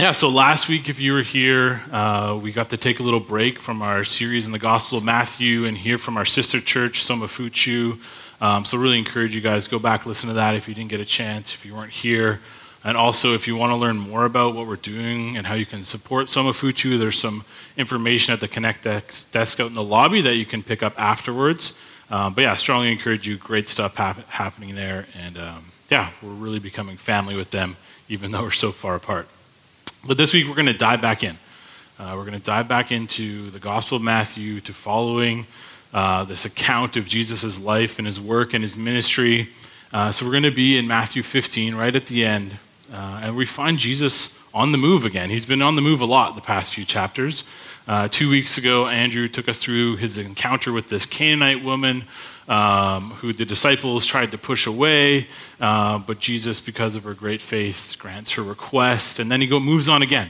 yeah, so last week, if you were here, uh, we got to take a little break from our series in the Gospel of Matthew and hear from our sister church, Soma Fuchu. Um, so, really encourage you guys go back listen to that if you didn't get a chance, if you weren't here. And also, if you want to learn more about what we're doing and how you can support Soma Fuchu, there's some information at the Connect desk out in the lobby that you can pick up afterwards. Um, but yeah, strongly encourage you. Great stuff hap- happening there. And um, yeah, we're really becoming family with them, even though we're so far apart. But this week, we're going to dive back in. Uh, we're going to dive back into the Gospel of Matthew, to following uh, this account of Jesus' life and his work and his ministry. Uh, so we're going to be in Matthew 15, right at the end. Uh, and we find Jesus on the move again. He's been on the move a lot the past few chapters. Uh, two weeks ago, Andrew took us through his encounter with this Canaanite woman um, who the disciples tried to push away, uh, but Jesus, because of her great faith, grants her request. And then he go, moves on again.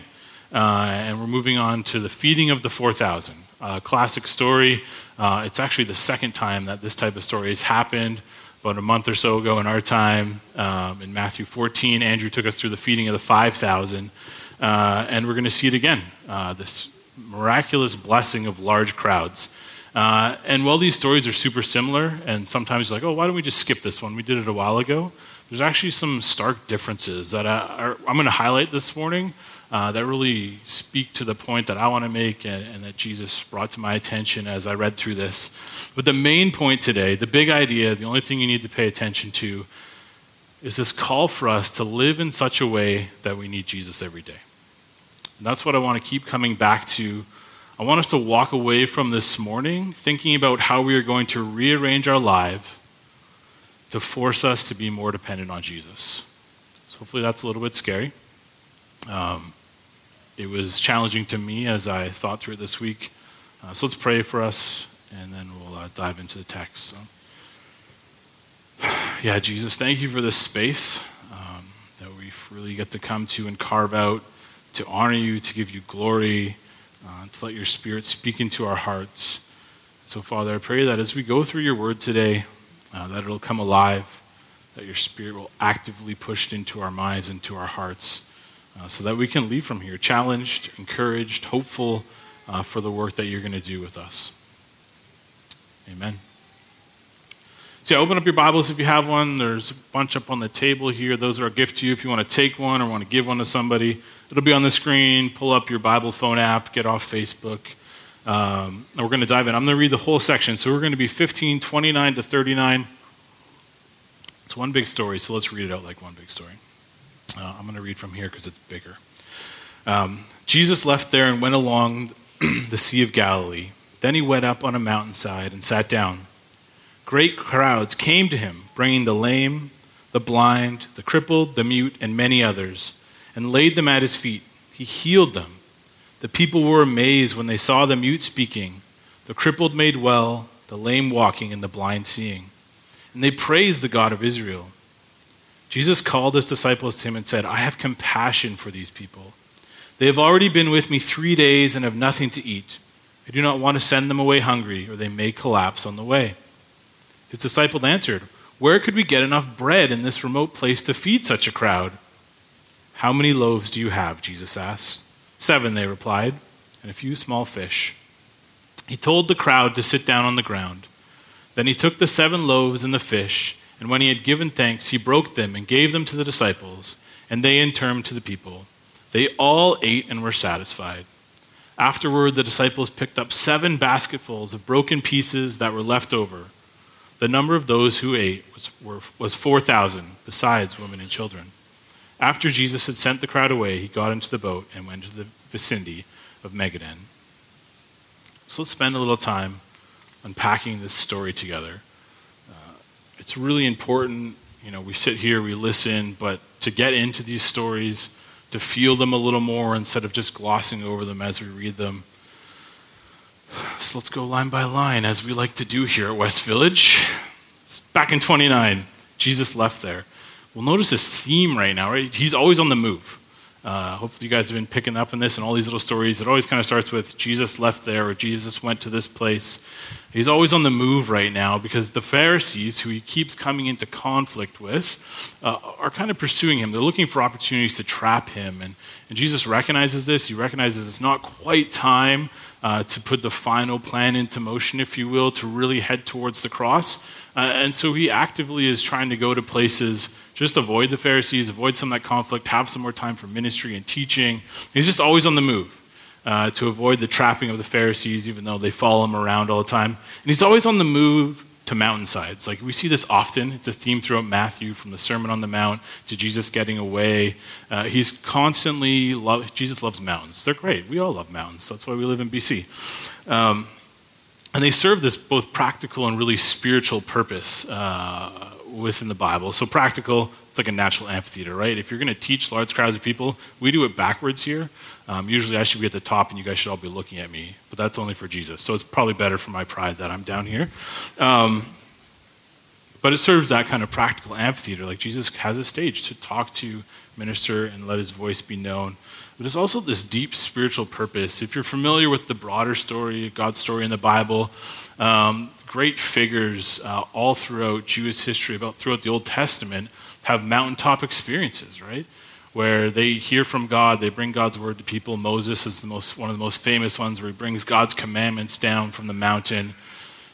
Uh, and we're moving on to the feeding of the 4,000. Uh, classic story. Uh, it's actually the second time that this type of story has happened about a month or so ago in our time. Um, in Matthew 14, Andrew took us through the feeding of the 5,000. Uh, and we're going to see it again uh, this miraculous blessing of large crowds. Uh, and while these stories are super similar, and sometimes you're like, oh, why don't we just skip this one? We did it a while ago. There's actually some stark differences that I, are, I'm going to highlight this morning uh, that really speak to the point that I want to make and, and, that Jesus brought to my attention as I read through this. But the main point today, the big idea, the only thing you need to pay attention to, is this call for us to live in such a way that we need Jesus every day. And that's what I want to keep coming back to. I want us to walk away from this morning thinking about how we are going to rearrange our life to force us to be more dependent on Jesus. So hopefully that's a little bit scary. Um, it was challenging to me as I thought through it this week. Uh, so let's pray for us, and then we'll uh, dive into the text. So, yeah, Jesus, thank you for this space um, that we really get to come to and carve out to honor you, to give you glory, uh, to let your Spirit speak into our hearts. So, Father, I pray that as we go through your word today, uh, that it'll come alive, that your Spirit will actively push into our minds, into our hearts uh, so that we can leave from here challenged, encouraged, hopeful uh, for the work that you're going to do with us. Amen. So, yeah, open up your Bibles if you have one. There's a bunch up on the table here. Those are a gift to you if you want to take one or want to give one to somebody. It'll be on the screen. Pull up your Bible phone app, get off Facebook. Um, and we're going to dive in. I'm going to read the whole section. So, we're going to be 15, 29 to 39. It's one big story, so let's read it out like one big story. Uh, I'm going to read from here because it's bigger. Um, Jesus left there and went along the Sea of Galilee. Then he went up on a mountainside and sat down. Great crowds came to him, bringing the lame, the blind, the crippled, the mute, and many others, and laid them at his feet. He healed them. The people were amazed when they saw the mute speaking, the crippled made well, the lame walking, and the blind seeing. And they praised the God of Israel. Jesus called his disciples to him and said, I have compassion for these people. They have already been with me three days and have nothing to eat. I do not want to send them away hungry, or they may collapse on the way. His disciples answered, Where could we get enough bread in this remote place to feed such a crowd? How many loaves do you have? Jesus asked. Seven, they replied, and a few small fish. He told the crowd to sit down on the ground. Then he took the seven loaves and the fish and when he had given thanks, he broke them and gave them to the disciples, and they in turn to the people. They all ate and were satisfied. Afterward, the disciples picked up seven basketfuls of broken pieces that were left over. The number of those who ate was, was 4,000, besides women and children. After Jesus had sent the crowd away, he got into the boat and went to the vicinity of Magadan. So let's spend a little time unpacking this story together uh, it's really important. You know, we sit here, we listen, but to get into these stories, to feel them a little more instead of just glossing over them as we read them. So let's go line by line, as we like to do here at West Village. Back in 29, Jesus left there. Well, notice this theme right now, right? He's always on the move. Uh, hopefully, you guys have been picking up on this and all these little stories. It always kind of starts with Jesus left there or Jesus went to this place. He's always on the move right now because the Pharisees, who he keeps coming into conflict with, uh, are kind of pursuing him. They're looking for opportunities to trap him. And, and Jesus recognizes this. He recognizes it's not quite time uh, to put the final plan into motion, if you will, to really head towards the cross. Uh, and so he actively is trying to go to places just avoid the Pharisees, avoid some of that conflict, have some more time for ministry and teaching. He's just always on the move uh, to avoid the trapping of the Pharisees, even though they follow him around all the time. And he's always on the move to mountainsides. Like we see this often. It's a theme throughout Matthew, from the Sermon on the Mount to Jesus getting away. Uh, he's constantly love. Jesus loves mountains. They're great. We all love mountains. That's why we live in BC. Um, and they serve this both practical and really spiritual purpose. Uh, within the Bible. So practical, it's like a natural amphitheater, right? If you're going to teach large crowds of people, we do it backwards here. Um, usually I should be at the top and you guys should all be looking at me, but that's only for Jesus. So it's probably better for my pride that I'm down here. Um, but it serves that kind of practical amphitheater. Like Jesus has a stage to talk to, minister, and let his voice be known. But it's also this deep spiritual purpose. If you're familiar with the broader story, God's story in the Bible, um, great figures uh, all throughout Jewish history, about throughout the Old Testament, have mountaintop experiences, right? Where they hear from God, they bring God's word to people. Moses is the most, one of the most famous ones where he brings God's commandments down from the mountain.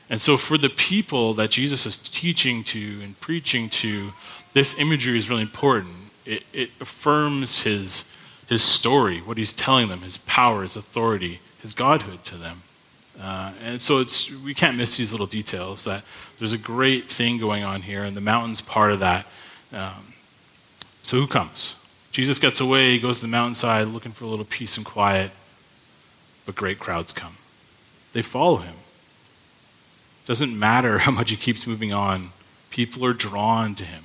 And so, for the people that Jesus is teaching to and preaching to, this imagery is really important. It, it affirms his, his story, what he's telling them, his power, his authority, his godhood to them. Uh, and so it's, we can't miss these little details that there's a great thing going on here, and the mountain's part of that. Um, so who comes? Jesus gets away, he goes to the mountainside looking for a little peace and quiet, but great crowds come. They follow him. Doesn't matter how much he keeps moving on, people are drawn to him.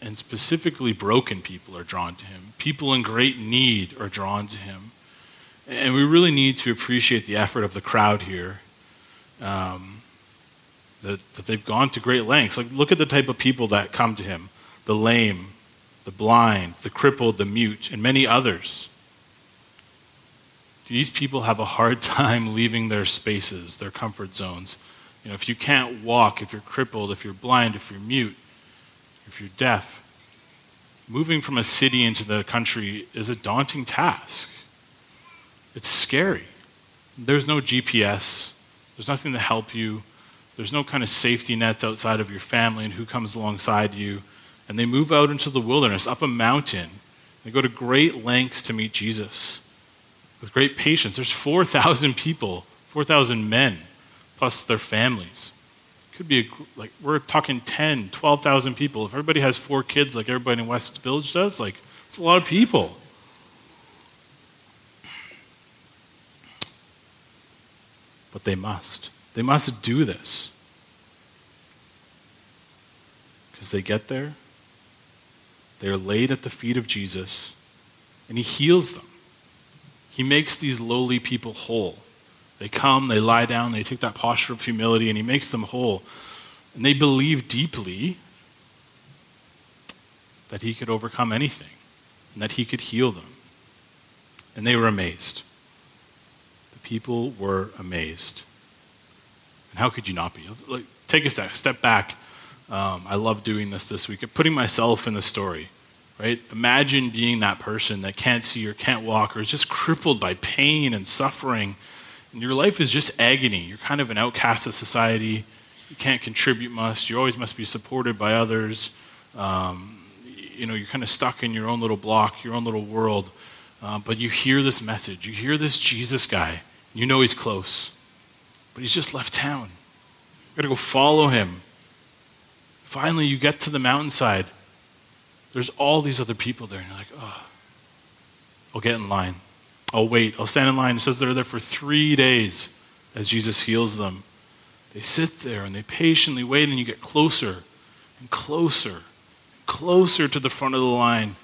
And specifically, broken people are drawn to him. People in great need are drawn to him. And we really need to appreciate the effort of the crowd here. Um, that, that they've gone to great lengths. Like, look at the type of people that come to him the lame, the blind, the crippled, the mute, and many others. These people have a hard time leaving their spaces, their comfort zones. You know, if you can't walk, if you're crippled, if you're blind, if you're mute, if you're deaf, moving from a city into the country is a daunting task. It's scary. There's no GPS, there's nothing to help you, there's no kind of safety nets outside of your family and who comes alongside you. And they move out into the wilderness, up a mountain. They go to great lengths to meet Jesus with great patience. There's 4,000 people, 4,000 men, plus their families. Could be a, like, we're talking 10, 12,000 people. If everybody has four kids like everybody in West Village does, like, it's a lot of people. But they must. They must do this. Because they get there, they are laid at the feet of Jesus, and he heals them. He makes these lowly people whole. They come, they lie down, they take that posture of humility, and he makes them whole. And they believe deeply that he could overcome anything and that he could heal them. And they were amazed people were amazed. And how could you not be? Like, take a step, step back. Um, I love doing this this week, putting myself in the story, right? Imagine being that person that can't see or can't walk or is just crippled by pain and suffering. And your life is just agony. You're kind of an outcast of society. You can't contribute much. You always must be supported by others. Um, you know, you're kind of stuck in your own little block, your own little world. Uh, but you hear this message. You hear this Jesus guy you know he's close, but he's just left town. You gotta go follow him. Finally, you get to the mountainside. There's all these other people there, and you're like, oh, I'll get in line. I'll wait. I'll stand in line. It says they're there for three days as Jesus heals them. They sit there and they patiently wait, and you get closer and closer and closer to the front of the line.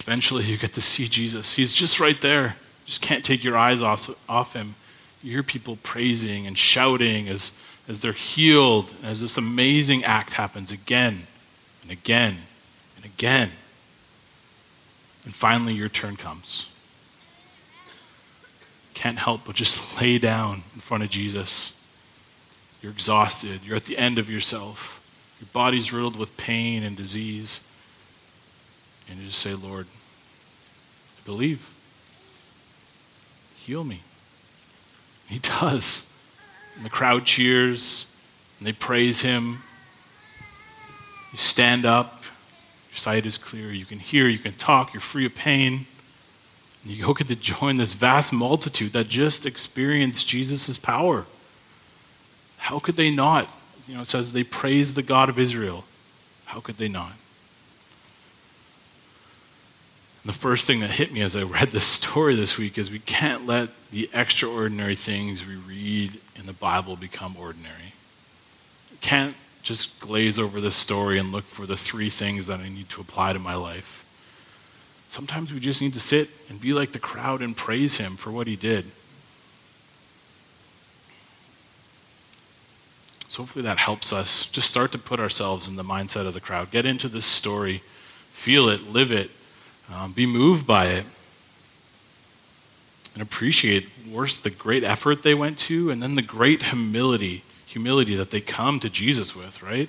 Eventually, you get to see Jesus. He's just right there just can't take your eyes off, off him. You hear people praising and shouting as, as they're healed, as this amazing act happens again and again and again. And finally, your turn comes. Can't help but just lay down in front of Jesus. You're exhausted. You're at the end of yourself. Your body's riddled with pain and disease. And you just say, Lord, I believe. Heal me. He does. And the crowd cheers and they praise him. You stand up, your sight is clear, you can hear, you can talk, you're free of pain. And you go get to join this vast multitude that just experienced Jesus' power. How could they not? You know, it says they praised the God of Israel. How could they not? The first thing that hit me as I read this story this week is we can't let the extraordinary things we read in the Bible become ordinary. We can't just glaze over this story and look for the three things that I need to apply to my life. Sometimes we just need to sit and be like the crowd and praise him for what he did. So hopefully that helps us just start to put ourselves in the mindset of the crowd. Get into this story, feel it, live it, um, be moved by it, and appreciate first the great effort they went to, and then the great humility, humility that they come to Jesus with. Right?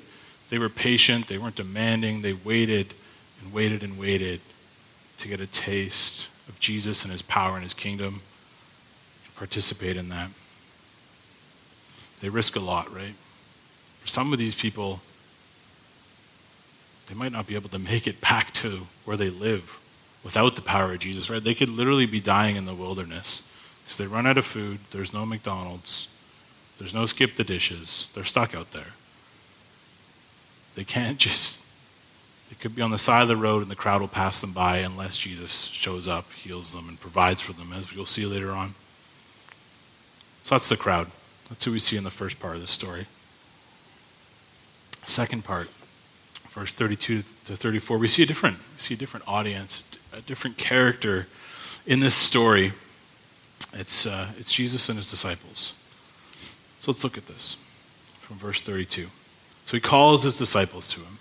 They were patient. They weren't demanding. They waited and waited and waited to get a taste of Jesus and His power and His kingdom, and participate in that. They risk a lot, right? For some of these people, they might not be able to make it back to where they live without the power of Jesus, right? They could literally be dying in the wilderness because they run out of food, there's no McDonald's, there's no SkipTheDishes, they're stuck out there. They can't just, they could be on the side of the road and the crowd will pass them by unless Jesus shows up, heals them, and provides for them, as we'll see later on. So that's the crowd. That's who we see in the first part of the story. Second part, verse 32 to 34, we see a different, we see a different audience, a different character in this story. It's, uh, it's Jesus and his disciples. So let's look at this from verse 32. So he calls his disciples to him.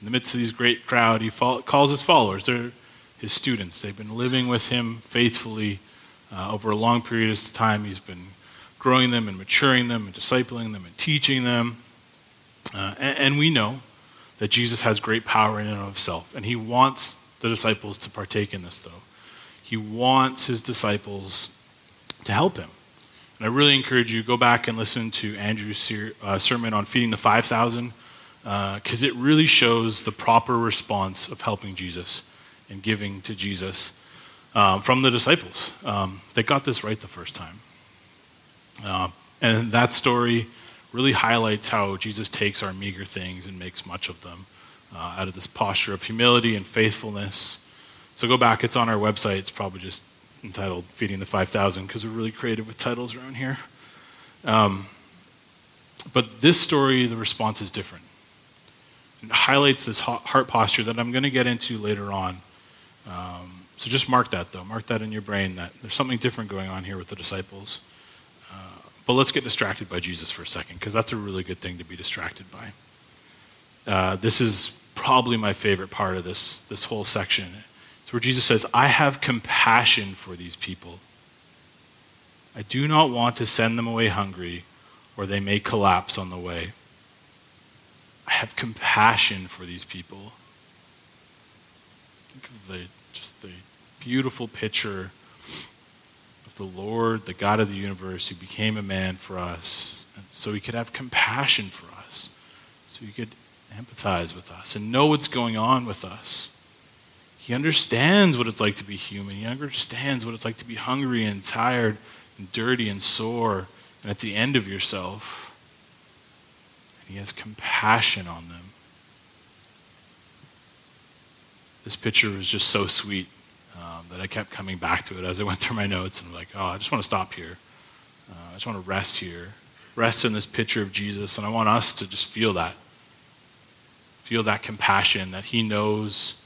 In the midst of this great crowd, he calls his followers. They're his students. They've been living with him faithfully uh, over a long period of time. He's been growing them and maturing them and discipling them and teaching them. Uh, and, and, we know that Jesus has great power in and of himself. And he wants the disciples to partake in this, though. He wants his disciples to help him. And I really encourage you, go back and listen to Andrew's ser- uh, sermon on feeding the 5,000, because uh, it really shows the proper response of helping Jesus and giving to Jesus um, from the disciples. Um, they got this right the first time. Uh, and that story really highlights how Jesus takes our meager things and makes much of them uh, out of this posture of humility and faithfulness. So go back, it's on our website. It's probably just entitled Feeding the 5,000 because we're really creative with titles around here. Um, but this story, the response is different. It highlights this heart posture that I'm going to get into later on. Um, so just mark that, though. Mark that in your brain that there's something different going on here with the disciples. Uh, but let's get distracted by Jesus for a second, because that's a really good thing to be distracted by. Uh, this is probably my favorite part of this, this whole section. It's where Jesus says, I have compassion for these people. I do not want to send them away hungry, or they may collapse on the way. I have compassion for these people. Think of the just the beautiful picture of the Lord, the God of the universe, who became a man for us, so he could have compassion for us, so he could empathize with us and know what's going on with us. He understands what it's like to be human. He understands what it's like to be hungry and tired and dirty and sore and at the end of yourself. And he has compassion on them. This picture was just so sweet um, that I kept coming back to it as I went through my notes and I'm like, oh, I just want to stop here. Uh, I just want to rest here. Rest in this picture of Jesus, and I want us to just feel that feel that compassion that He knows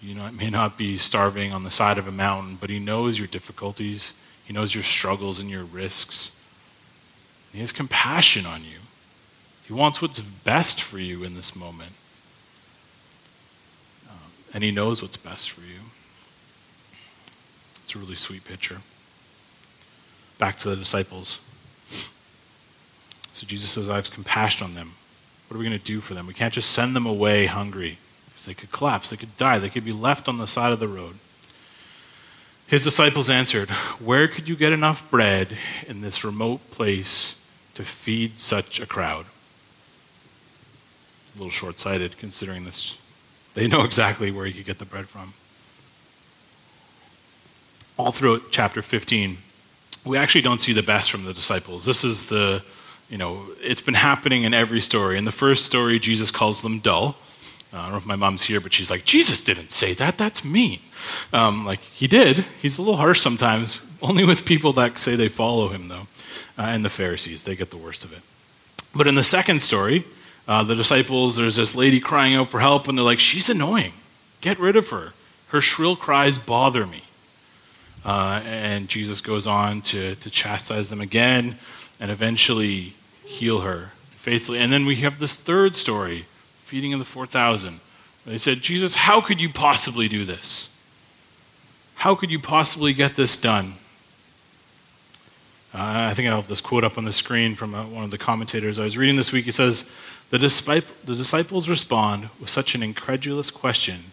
you know, it may not be starving on the side of a mountain, but He knows your difficulties, He knows your struggles and your risks. He has compassion on you. He wants what's best for you in this moment. Um, and He knows what's best for you. It's a really sweet picture. Back to the disciples. So Jesus says, I have compassion on them. What are we going to do for them? We can't just send them away hungry because they could collapse, they could die, they could be left on the side of the road. His disciples answered, Where could you get enough bread in this remote place to feed such a crowd? A little short sighted considering this. They know exactly where he could get the bread from. All throughout chapter 15, we actually don't see the best from the disciples. This is the, you know, it's been happening in every story. In the first story, Jesus calls them dull. Uh, I don't know if my mom's here, but she's like, Jesus didn't say that. That's mean. Um, like, he did. He's a little harsh sometimes, only with people that say they follow him, though. Uh, and the Pharisees, they get the worst of it. But in the second story, uh, the disciples, there's this lady crying out for help, and they're like, She's annoying. Get rid of her. Her shrill cries bother me. Uh, and Jesus goes on to, to chastise them again and eventually heal her faithfully. And then we have this third story feeding of the 4,000. They said, Jesus, how could you possibly do this? How could you possibly get this done? Uh, I think I have this quote up on the screen from uh, one of the commentators I was reading this week. He says, the, the disciples respond with such an incredulous question,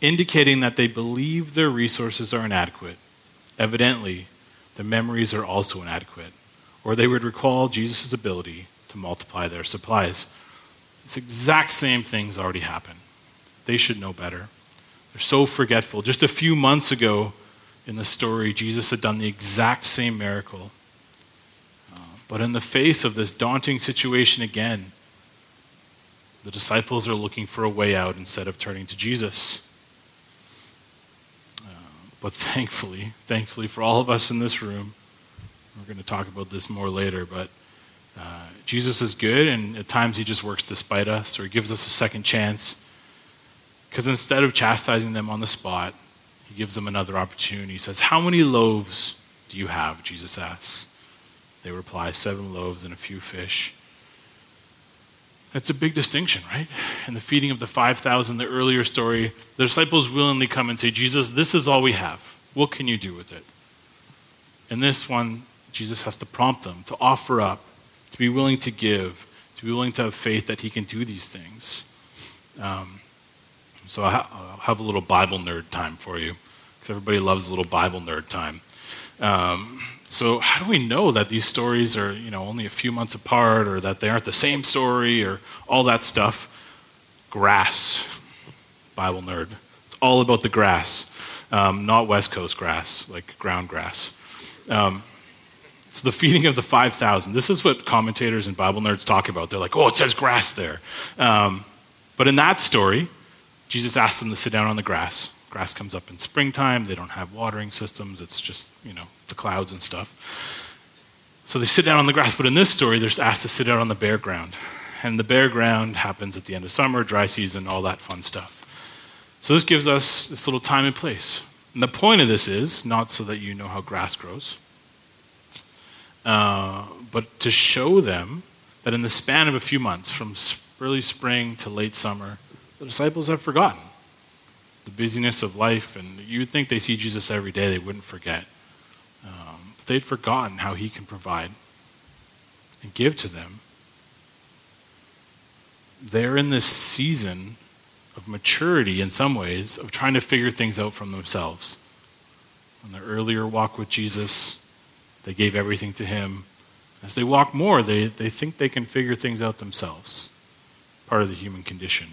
indicating that they believe their resources are inadequate. Evidently, their memories are also inadequate, or they would recall Jesus' ability to multiply their supplies. This exact same thing's already happened. They should know better. They're so forgetful. Just a few months ago in the story, Jesus had done the exact same miracle. Uh, but in the face of this daunting situation again, the disciples are looking for a way out instead of turning to Jesus. Uh, but thankfully, thankfully for all of us in this room, we're going to talk about this more later, but uh, Jesus is good, and at times he just works despite us, or he gives us a second chance. Because instead of chastising them on the spot, he gives them another opportunity. He says, How many loaves do you have? Jesus asks. They reply, Seven loaves and a few fish. That's a big distinction, right? In the feeding of the 5,000, the earlier story, the disciples willingly come and say, Jesus, this is all we have. What can you do with it? In this one, Jesus has to prompt them to offer up to be willing to give, to be willing to have faith that He can do these things. Um, so I'll have a little Bible nerd time for you, because everybody loves a little Bible nerd time. Um, so how do we know that these stories are, you know, only a few months apart, or that they aren't the same story, or all that stuff? Grass, Bible nerd. It's all about the grass, um, not West Coast grass, like ground grass. Um, it's the feeding of the 5,000. This is what commentators and Bible nerds talk about. They're like, oh, it says grass there. Um, but in that story, Jesus asks them to sit down on the grass. Grass comes up in springtime. They don't have watering systems. It's just, you know, the clouds and stuff. So they sit down on the grass. But in this story, they're asked to sit out on the bare ground. And the bare ground happens at the end of summer, dry season, all that fun stuff. So this gives us this little time and place. And the point of this is not so that you know how grass grows, uh, but to show them that in the span of a few months, from early spring to late summer, the disciples have forgotten the busyness of life. And you'd think they see Jesus every day, they wouldn't forget. Um, but they'd forgotten how he can provide and give to them. They're in this season of maturity in some ways, of trying to figure things out from themselves. On their earlier walk with Jesus, they gave everything to Him. As they walk more, they, they think they can figure things out themselves. Part of the human condition.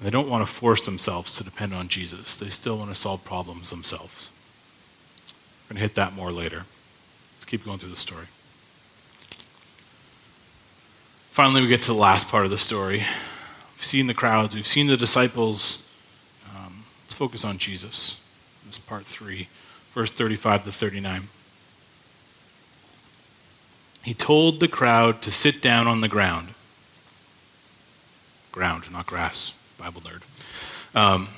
They don't want to force themselves to depend on Jesus. They still want to solve problems themselves. We're going to hit that more later. Let's keep going through the story. Finally, we get to the last part of the story. We've seen the crowds, we've seen the disciples. Um, let's focus on Jesus. This is part three, verse 35 to 39. He told the crowd to sit down on the ground. Ground, not grass, Bible nerd. Um,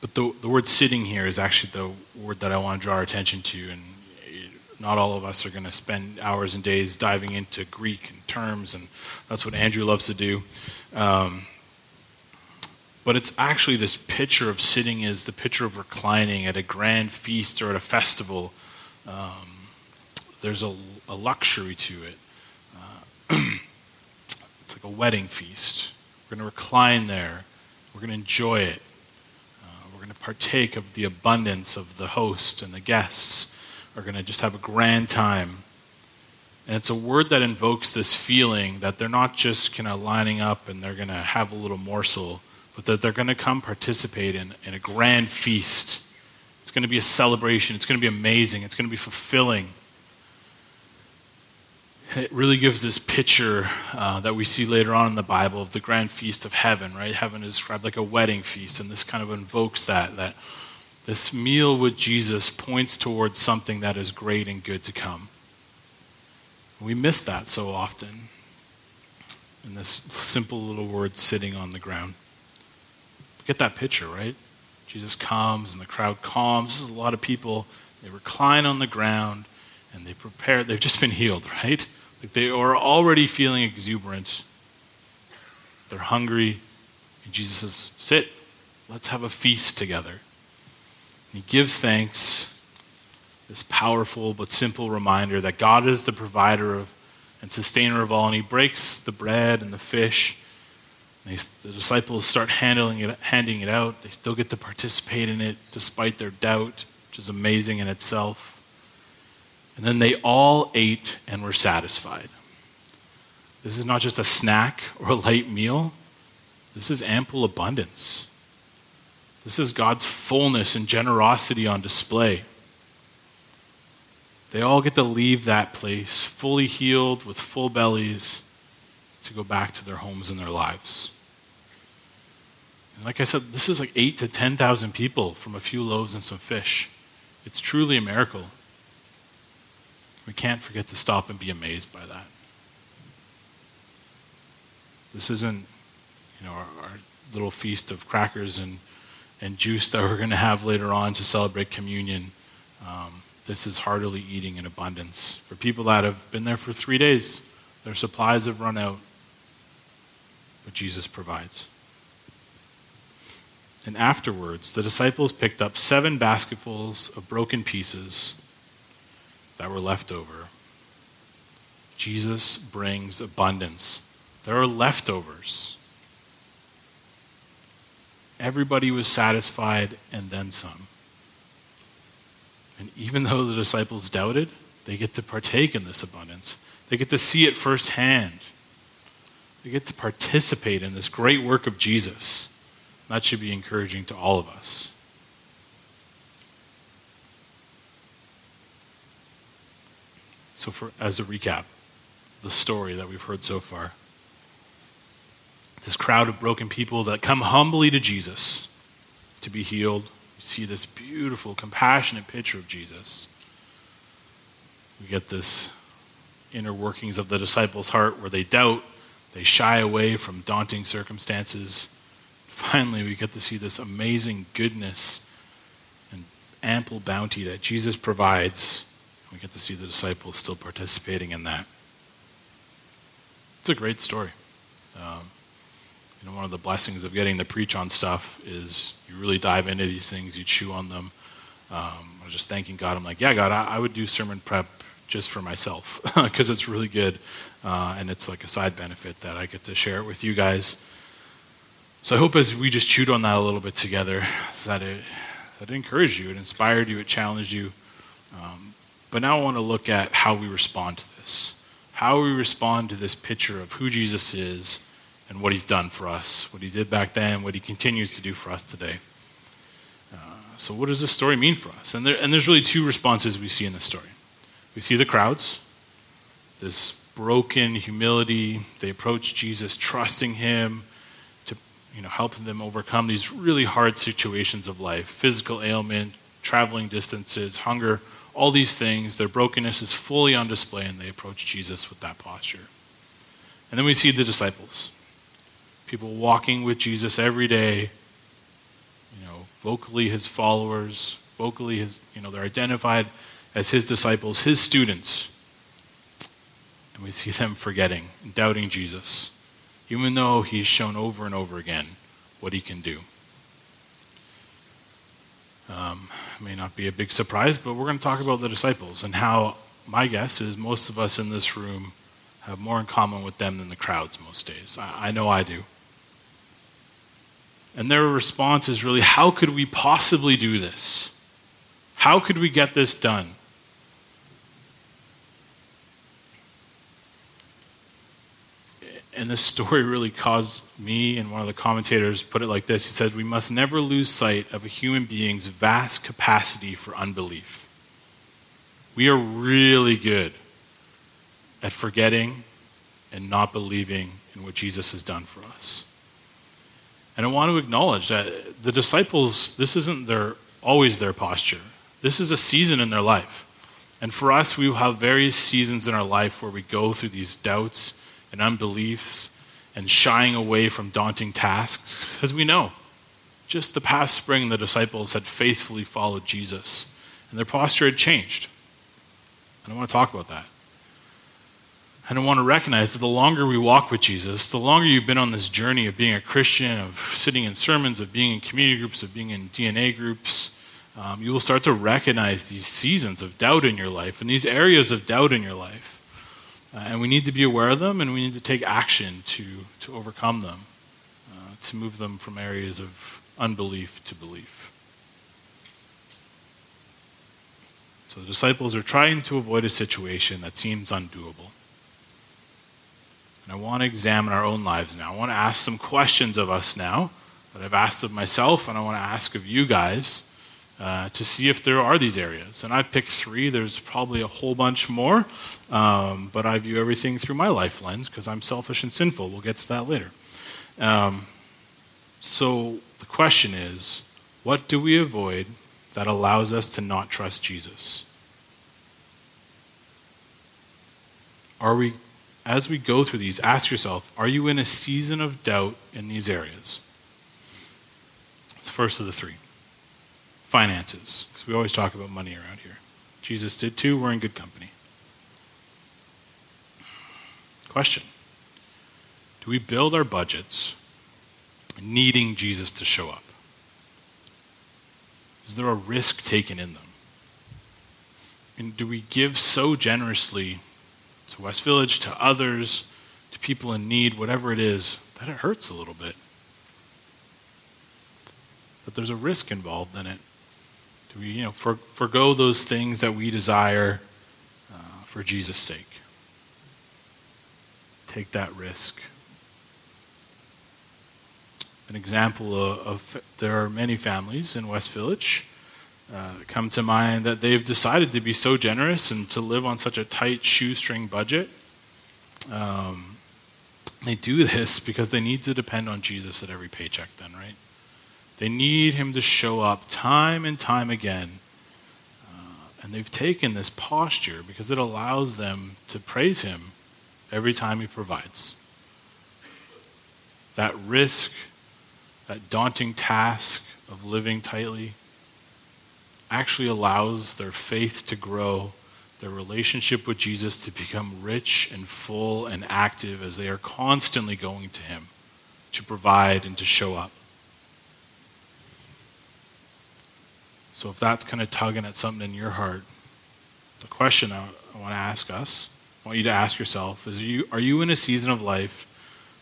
but the, the word sitting here is actually the word that I want to draw our attention to. And not all of us are going to spend hours and days diving into Greek and terms, and that's what Andrew loves to do. Um, but it's actually this picture of sitting is the picture of reclining at a grand feast or at a festival. Um, there's a, a, luxury to it. Uh, it's like a wedding feast. We're going to recline there. We're going to enjoy it. Uh, we're going to partake of the abundance of the host and the guests. We're going to just have a grand time. And it's a word that invokes this feeling that they're not just kind of lining up and they're going to have a little morsel, but that they're going to come participate in, in a grand feast. It's going to be a celebration. It's going to be amazing. It's going to be fulfilling. It really gives this picture uh, that we see later on in the Bible of the grand feast of heaven, right? Heaven is described like a wedding feast, and this kind of invokes that, that this meal with Jesus points towards something that is great and good to come. We miss that so often in this simple little word sitting on the ground. Get that picture, right? Jesus comes and the crowd calms. This is a lot of people. They recline on the ground and they prepare. They've just been healed, right? Like they are already feeling exuberant. They're hungry. And Jesus says, Sit, let's have a feast together. And he gives thanks this powerful but simple reminder that God is the provider of and sustainer of all, and He breaks the bread and the fish. And they, the disciples start handling it, handing it out. They still get to participate in it despite their doubt, which is amazing in itself. And then they all ate and were satisfied. This is not just a snack or a light meal, this is ample abundance. This is God's fullness and generosity on display. They all get to leave that place fully healed with full bellies to go back to their homes and their lives. And like I said, this is like eight to 10,000 people from a few loaves and some fish. It's truly a miracle. We can't forget to stop and be amazed by that. This isn't, you know, our, our little feast of crackers and, and juice that we're going to have later on to celebrate communion. Um, this is heartily eating in abundance. For people that have been there for three days, their supplies have run out, but Jesus provides. And afterwards, the disciples picked up seven basketfuls of broken pieces that were left over. Jesus brings abundance. There are leftovers. Everybody was satisfied and then some. And even though the disciples doubted, they get to partake in this abundance. They get to see it firsthand. They get to participate in this great work of Jesus. That should be encouraging to all of us. So, for, as a recap, the story that we've heard so far this crowd of broken people that come humbly to Jesus to be healed, we see this beautiful, compassionate picture of Jesus. We get this inner workings of the disciples' heart where they doubt, they shy away from daunting circumstances. Finally, we get to see this amazing goodness and ample bounty that Jesus provides. We get to see the disciples still participating in that. It's a great story. Um, you know, one of the blessings of getting to preach on stuff is you really dive into these things, you chew on them. Um, I was just thanking God. I'm like, yeah, God, I, I would do sermon prep just for myself because it's really good uh, and it's like a side benefit that I get to share it with you guys. So I hope as we just chewed on that a little bit together, that it that it encouraged you, it inspired you, it challenged you. Um, but now I want to look at how we respond to this, how we respond to this picture of who Jesus is and what he's done for us, what he did back then, what he continues to do for us today. Uh, so, what does this story mean for us? And, there, and there's really two responses we see in this story. We see the crowds, this broken humility. They approach Jesus, trusting him to you know, help them overcome these really hard situations of life physical ailment, traveling distances, hunger, all these things. Their brokenness is fully on display, and they approach Jesus with that posture. And then we see the disciples people walking with Jesus every day, you know, vocally his followers, vocally his, you know, they're identified as his disciples, his students. And we see them forgetting and doubting Jesus, even though he's shown over and over again what he can do. Um, may not be a big surprise, but we're going to talk about the disciples and how my guess is most of us in this room have more in common with them than the crowds most days. I, I know I do. And their response is really how could we possibly do this? How could we get this done? And this story really caused me and one of the commentators put it like this. He said we must never lose sight of a human being's vast capacity for unbelief. We are really good at forgetting and not believing in what jesus has done for us. And i want to acknowledge that the disciples this isn't their always their posture. This is a season in their life. And for us we have various seasons in our life where we go through these doubts and unbeliefs and shying away from daunting tasks. Because we know, just the past spring, the disciples had faithfully followed Jesus, and their posture had changed. I want to talk about that. I want to recognize that the longer we walk with Jesus, the longer you've been on this journey of being a Christian, of sitting in sermons, of being in community groups, of being in DNA groups, um, you will start to recognize these seasons of doubt in your life and these areas of doubt in your life. Uh, and we need to be aware of them and we need to take action to, to overcome them, uh, to move them from areas of unbelief to belief. So the disciples are trying to avoid a situation that seems undoable. And I want to examine our own lives now. I want to ask some questions of us now that I've asked of myself, and I want to ask of you guys uh, to see if there are these areas. And I've picked three. There's probably a whole bunch more, um, but I view everything through my life lens because I'm selfish and sinful. We'll get to that later. Um, so the question is what do we avoid that allows us to not trust Jesus? Are we, as we go through these, ask yourself, are you in a season of doubt in these areas? It's first of the three finances, because we always talk about money around here. Jesus did too. We're in good company. Question Do we build our budgets needing Jesus to show up? Is there a risk taken in them? And do we give so generously to West Village, to others, to people in need, whatever it is, that it hurts a little bit? That there's a risk involved in it. We, you know, for, forego those things that we desire uh, for Jesus' sake? Take that risk. An example of, of there are many families in West Village uh, come to mind that they've decided to be so generous and to live on such a tight shoestring budget. Um, they do this because they need to depend on Jesus at every paycheck, then, right? They need him to show up time and time again. Uh, and they've taken this posture because it allows them to praise him every time he provides. That risk, that daunting task of living tightly, actually allows their faith to grow, their relationship with Jesus to become rich and full and active as they are constantly going to him to provide and to show up. So if that's kind of tugging at something in your heart, the question I, I want to ask us, I want you to ask yourself is are you, are you in a season of life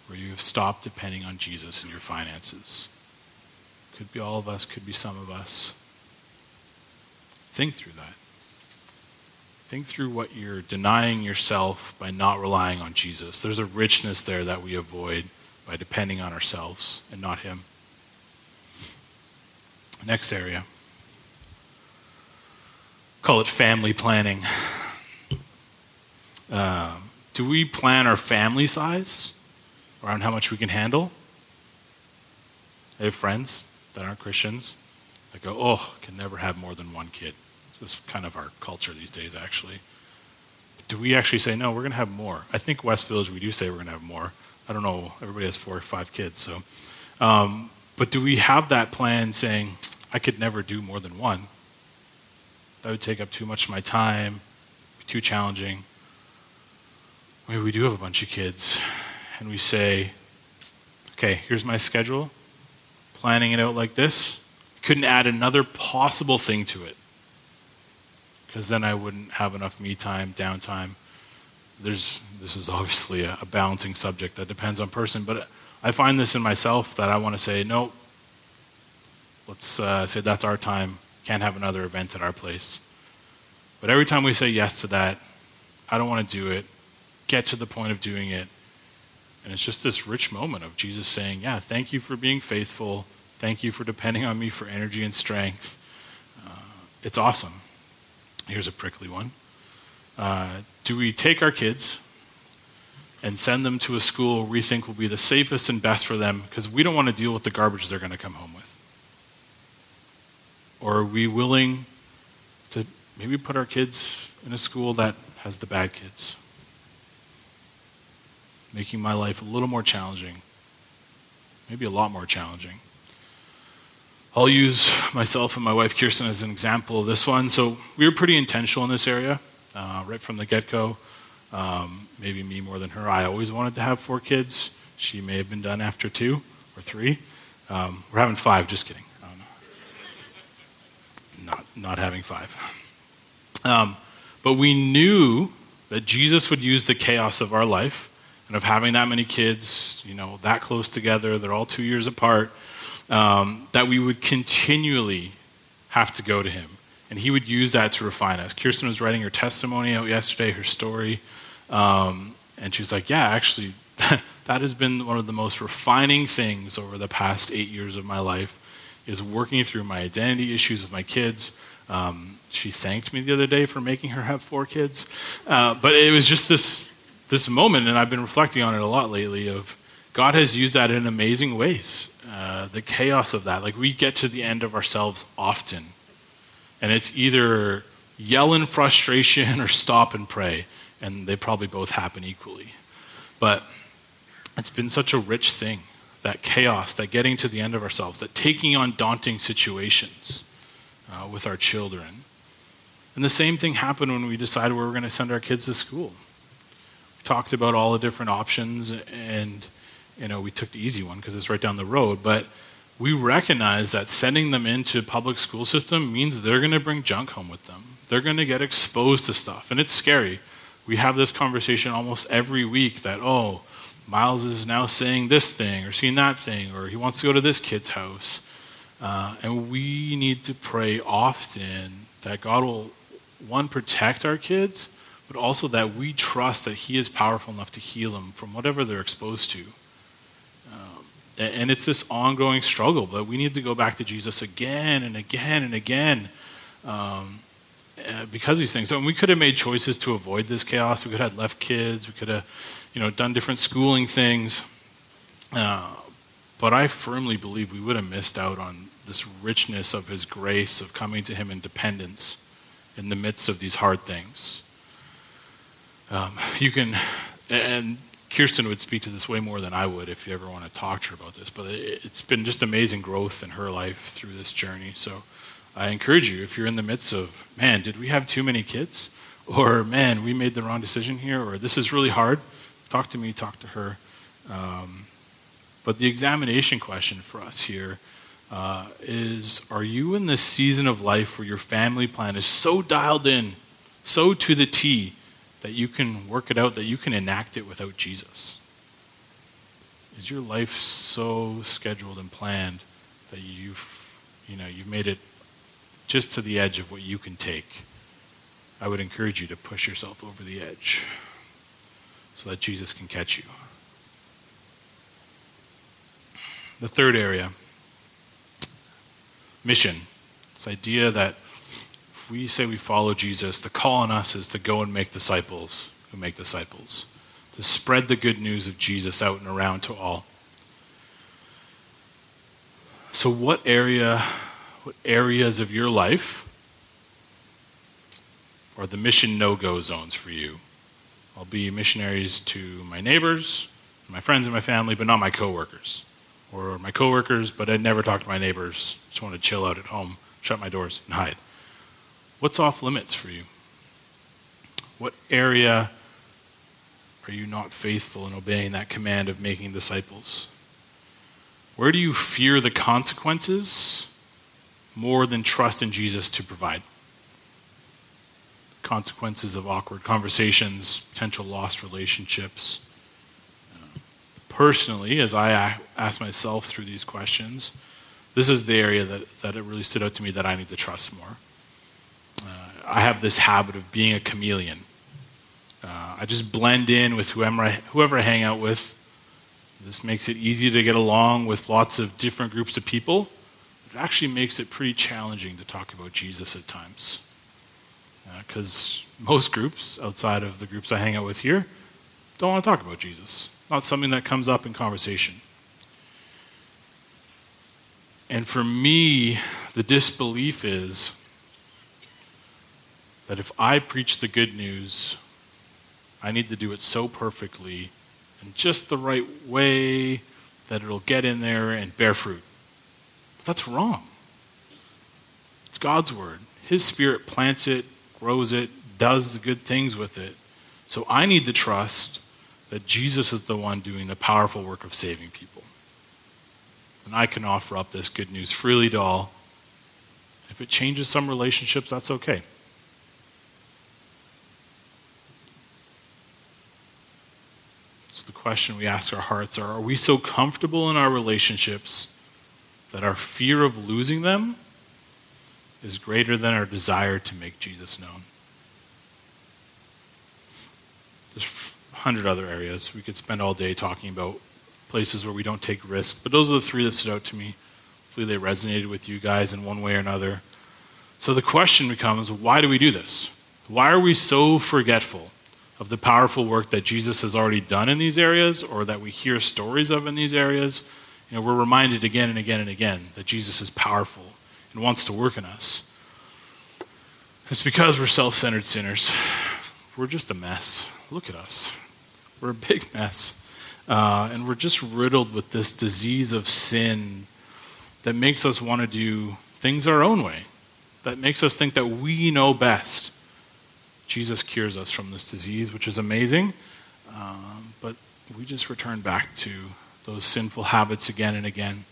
where you have stopped depending on Jesus in your finances? Could be all of us, could be some of us. Think through that. Think through what you're denying yourself by not relying on Jesus. There's a richness there that we avoid by depending on ourselves and not Him. Next area call it family planning. Uh, do we plan our family size around how much we can handle? I have friends that aren't Christians that go, oh, can never have more than one kid. This is kind of our culture these days, actually. Do we actually say, no, we're going to have more? I think West Village, we do say we're going to have more. I don't know, everybody has four or five kids, so. Um, but do we have that plan saying, I could never do more than one? That would take up too much of my time, be too challenging. Maybe we do have a bunch of kids, and we say, okay, here's my schedule. planning it out like this. Couldn't add another possible thing to it. Because then I wouldn't have enough me time, downtime. There's, this is obviously a, a balancing subject that depends on person, but I find this in myself that I want to say, no, let's uh, say that's our time. Can't have another event at our place. But every time we say yes to that, I don't want to do it, get to the point of doing it. And it's just this rich moment of Jesus saying, Yeah, thank you for being faithful. Thank you for depending on me for energy and strength. Uh, it's awesome. Here's a prickly one. Uh, do we take our kids and send them to a school we think will be the safest and best for them because we don't want to deal with the garbage they're going to come home with? Or are we willing to maybe put our kids in a school that has the bad kids? Making my life a little more challenging, maybe a lot more challenging. I'll use myself and my wife Kirsten as an example of this one. So we were pretty intentional in this area uh, right from the get go. Um, maybe me more than her. I always wanted to have four kids. She may have been done after two or three. Um, we're having five, just kidding. Not, not having five. Um, but we knew that Jesus would use the chaos of our life and of having that many kids, you know, that close together, they're all two years apart, um, that we would continually have to go to him. And he would use that to refine us. Kirsten was writing her testimony out yesterday, her story. Um, and she was like, Yeah, actually, that has been one of the most refining things over the past eight years of my life is working through my identity issues with my kids. Um, she thanked me the other day for making her have four kids. Uh, but it was just this, this moment, and I've been reflecting on it a lot lately, of God has used that in amazing ways. Uh, the chaos of that. Like we get to the end of ourselves often, and it's either yell in frustration or stop and pray, and they probably both happen equally. But it's been such a rich thing that chaos, that getting to the end of ourselves, that taking on daunting situations uh, with our children. And the same thing happened when we decided where we were going to send our kids to school. We talked about all the different options, and you know, we took the easy one because it's right down the road. But we recognize that sending them into public school system means they're going to bring junk home with them. They're going to get exposed to stuff, and it's scary. We have this conversation almost every week that oh, Miles is now saying this thing or seeing that thing, or he wants to go to this kid's house. Uh, and we need to pray often that God will, one, protect our kids, but also that we trust that He is powerful enough to heal them from whatever they're exposed to. Um, and it's this ongoing struggle, but we need to go back to Jesus again and again and again um, uh, because these things. So we could have made choices to avoid this chaos. We could have left kids. We could have, you know, done different schooling things. Uh, but I firmly believe we would have missed out on this richness of His grace, of coming to Him in dependence in the midst of these hard things. Um, you can, and Kirsten would speak to this way more than I would if you ever want to talk to her about this, but it, it's been just amazing growth in her life through this journey. So I encourage you, if you're in the midst of, man, did we have too many kids? Or, man, we made the wrong decision here, or this is really hard, talk to me, talk to her. Um, but the examination question for us here uh, is Are you in this season of life where your family plan is so dialed in, so to the T, that you can work it out, that you can enact it without Jesus? Is your life so scheduled and planned that you've, you know, you've made it just to the edge of what you can take? I would encourage you to push yourself over the edge so that Jesus can catch you. The third area mission. This idea that if we say we follow Jesus, the call on us is to go and make disciples who make disciples, to spread the good news of Jesus out and around to all. So, what area, what areas of your life are the mission no go zones for you? I'll be missionaries to my neighbors, my friends, and my family, but not my coworkers or my coworkers, but I'd never talk to my neighbors. Just want to chill out at home, shut my doors, and hide. What's off limits for you? What area are you not faithful in obeying that command of making disciples? Where do you fear the consequences more than trust in Jesus to provide? Consequences of awkward conversations, potential lost relationships. Personally, as I ask myself through these questions, this is the area that, that it really stood out to me that I need to trust more. Uh, I have this habit of being a chameleon. Uh, I just blend in with whoever I, whoever I hang out with. This makes it easy to get along with lots of different groups of people. It actually makes it pretty challenging to talk about Jesus at times. Because uh, most groups, outside of the groups I hang out with here, don't want to talk about Jesus. Not something that comes up in conversation. And for me, the disbelief is that if I preach the good news, I need to do it so perfectly and just the right way that it'll get in there and bear fruit. But that's wrong. It's God's word. His spirit plants it, grows it, does good things with it. So I need to trust that Jesus is the one doing the powerful work of saving people. And I can offer up this good news freely to all. If it changes some relationships, that's okay. So the question we ask our hearts are Are we so comfortable in our relationships that our fear of losing them is greater than our desire to make Jesus known? There's a hundred other areas. We could spend all day talking about places where we don't take risks. But those are the three that stood out to me. Hopefully, they resonated with you guys in one way or another. So the question becomes why do we do this? Why are we so forgetful of the powerful work that Jesus has already done in these areas or that we hear stories of in these areas? You know, we're reminded again and again and again that Jesus is powerful and wants to work in us. It's because we're self centered sinners. We're just a mess. Look at us. We're a big mess. Uh, and we're just riddled with this disease of sin that makes us want to do things our own way, that makes us think that we know best. Jesus cures us from this disease, which is amazing, um, but we just return back to those sinful habits again and again.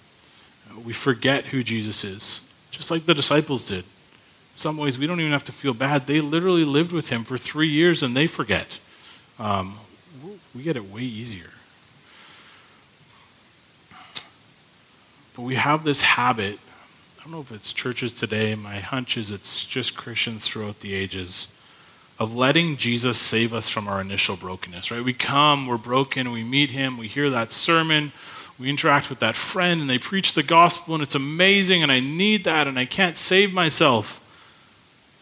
Uh, we forget who Jesus is, just like the disciples did. In some ways, we don't even have to feel bad. They literally lived with him for three years and they forget. Um, we get it way easier. But we have this habit. I don't know if it's churches today. My hunch is it's just Christians throughout the ages of letting Jesus save us from our initial brokenness, right? We come, we're broken, we meet him, we hear that sermon, we interact with that friend, and they preach the gospel, and it's amazing, and I need that, and I can't save myself.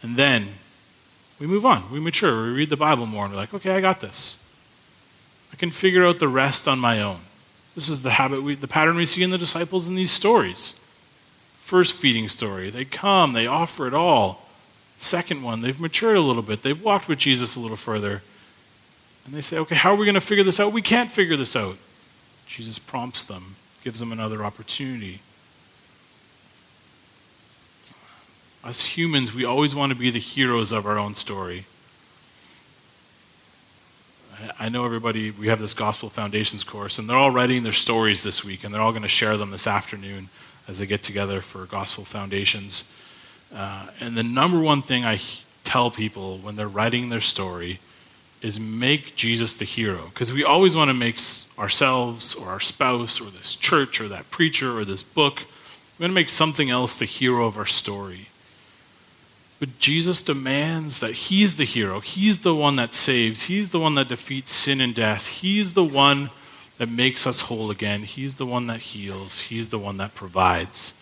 And then we move on. We mature. We read the Bible more, and we're like, okay, I got this. I can figure out the rest on my own. This is the habit, we, the pattern we see in the disciples in these stories. First feeding story, they come, they offer it all. Second one, they've matured a little bit, they've walked with Jesus a little further. And they say, okay, how are we going to figure this out? We can't figure this out. Jesus prompts them, gives them another opportunity. As humans, we always want to be the heroes of our own story. I know everybody, we have this Gospel Foundations course, and they're all writing their stories this week, and they're all going to share them this afternoon as they get together for Gospel Foundations. Uh, and the number one thing I tell people when they're writing their story is make Jesus the hero. Because we always want to make ourselves or our spouse or this church or that preacher or this book, we want to make something else the hero of our story. But Jesus demands that He's the hero. He's the one that saves. He's the one that defeats sin and death. He's the one that makes us whole again. He's the one that heals. He's the one that provides.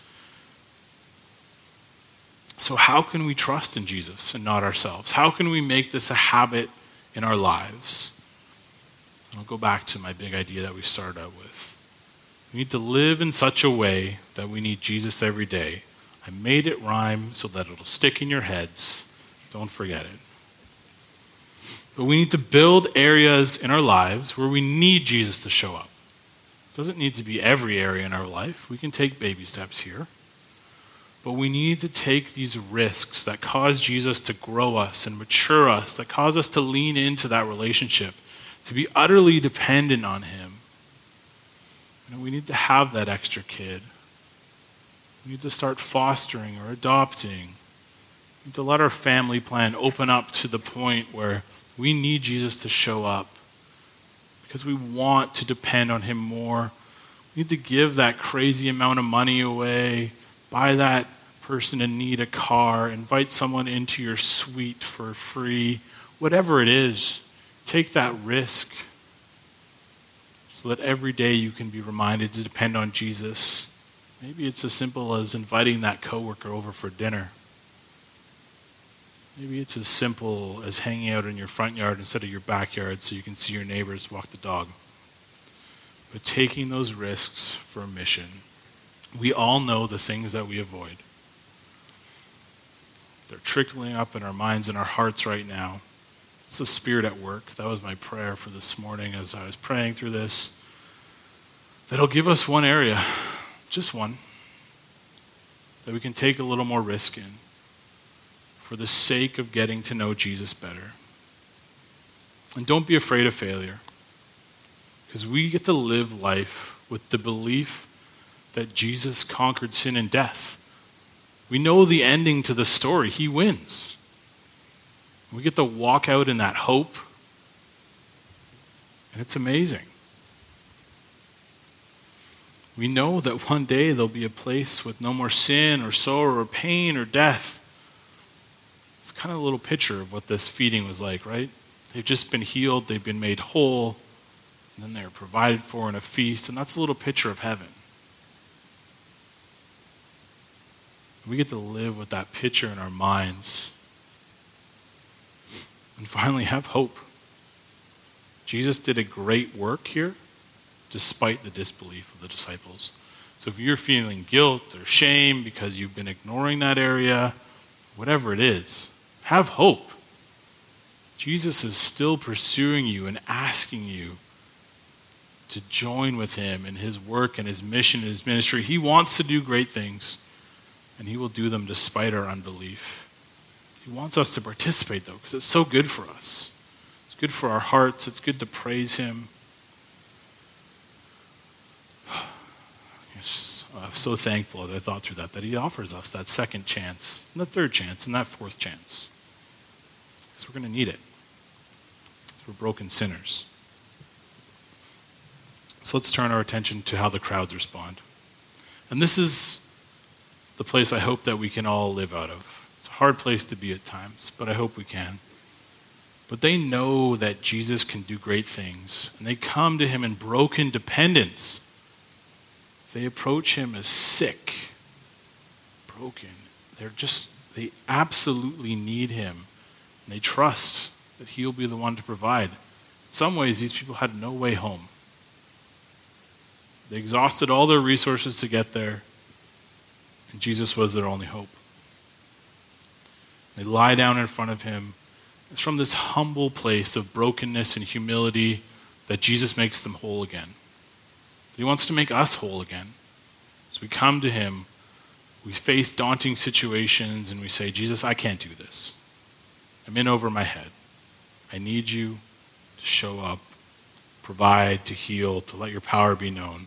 So, how can we trust in Jesus and not ourselves? How can we make this a habit in our lives? I'll go back to my big idea that we started out with. We need to live in such a way that we need Jesus every day I made it rhyme so that it'll stick in your heads. Don't forget it. But we need to build areas in our lives where we need Jesus to show up. It doesn't need to be every area in our life. We can take baby steps here. But we need to take these risks that cause Jesus to grow us and mature us, that cause us to lean into that relationship, to be utterly dependent on Him. You know, we need to have that extra kid. We need to start fostering or adopting. We need to let our family plan open up to the point where we need Jesus to show up because we want to depend on him more. We need to give that crazy amount of money away, buy that person in need a car, invite someone into your suite for free, whatever it is, take that risk so that every day you can be reminded to depend on Jesus. Maybe it's as simple as inviting that coworker over for dinner. Maybe it's as simple as hanging out in your front yard instead of your backyard so you can see your neighbors walk the dog. But taking those risks for a mission. We all know the things that we avoid. They're trickling up in our minds and our hearts right now. It's the Spirit at work. That was my prayer for this morning as I was praying through this. That'll give us one area, just one, that we can take a little more risk in for the sake of getting to know Jesus better. And don't be afraid of failure, because we get to live life with the belief that Jesus conquered sin and death. We know the ending to the story. He wins. We get to walk out in that hope. And it's amazing. We know that one day there'll be a place with no more sin or sorrow or pain or death. It's kind of a little picture of what this feeding was like, right? They've just been healed, they've been made whole, and then they're provided for in a feast, and that's a little picture of heaven. We get to live with that picture in our minds. And finally, have hope. Jesus did a great work here despite the disbelief of the disciples. So if you're feeling guilt or shame because you've been ignoring that area, whatever it is, have hope. Jesus is still pursuing you and asking you to join with him in his work and his mission and his ministry. He wants to do great things and He will do them despite our unbelief. He wants us to participate, though, because it's so good for us. It's good for our hearts, it's good to praise Him. I'm so thankful as I thought through that, that He offers us that second chance, and the third chance, and that fourth chance. Because we're going to need it. We're broken sinners. So let's turn our attention to how the crowds respond. And this is the place I hope that we can all live out of. It's a hard place to be at times, but I hope we can. But they know that Jesus can do great things, and they come to him in broken dependence. They approach him as sick, broken. They're just, they absolutely need him. And they trust that he'll be the one to provide. In some ways, these people had no way home. They exhausted all their resources to get there. And Jesus was their only hope. They lie down in front of him. It's from this humble place of brokenness and humility that Jesus makes them whole again. He wants to make us whole again. So we come to him, we face daunting situations, and we say, Jesus, I can't do this. I'm in over my head. I need you to show up, provide, to heal, to let your power be known.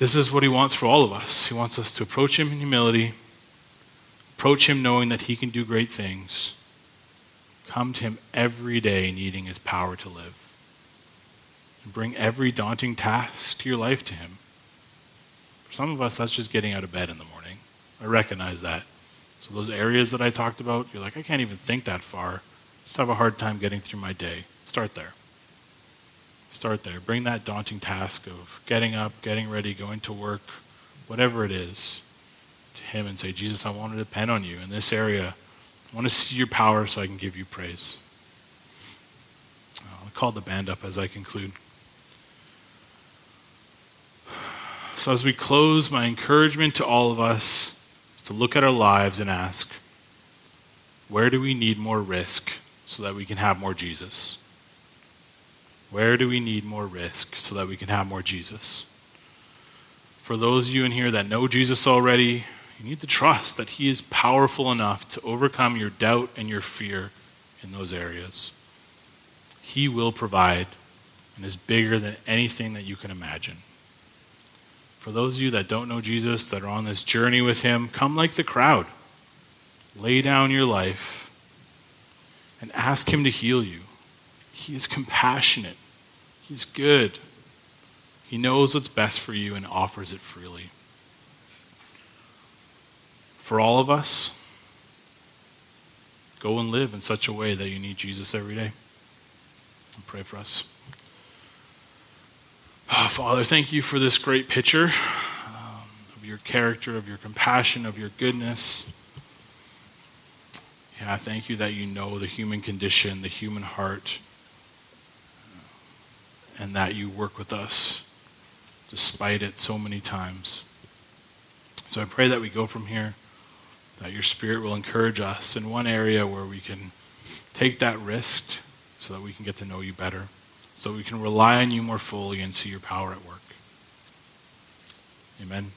This is what he wants for all of us. He wants us to approach him in humility, approach him knowing that he can do great things, come to him every day needing his power to live, and bring every daunting task to your life to him. For some of us, that's just getting out of bed in the morning. I recognize that. So, those areas that I talked about, you're like, I can't even think that far. Just have a hard time getting through my day. Start there. Start there. Bring that daunting task of getting up, getting ready, going to work, whatever it is, to Him and say, Jesus, I want to depend on you in this area. I want to see your power so I can give you praise. Uh, I'll call the band up as I conclude. So, as we close, my encouragement to all of us is to look at our lives and ask, where do we need more risk so that we can have more Jesus? Where do we need more risk so that we can have more Jesus? For those of you in here that know Jesus already, you need to trust that He is powerful enough to overcome your doubt and your fear in those areas. He will provide and is bigger than anything that you can imagine. For those of you that don't know Jesus, that are on this journey with him, come like the crowd. Lay down your life and ask him to heal you. He is compassionate, he's good. He knows what's best for you and offers it freely. For all of us, go and live in such a way that you need Jesus every day. I'll pray for us. Oh, Father, thank you for this great picture um, of your character, of your compassion, of your goodness. Yeah, I thank you that you know the human condition, the human heart, and that you work with us despite it so many times. So I pray that we go from here, that your Spirit will encourage us in one area where we can take that risk so that we can get to know you better, so we can rely on you more fully and see your power at work. Amen.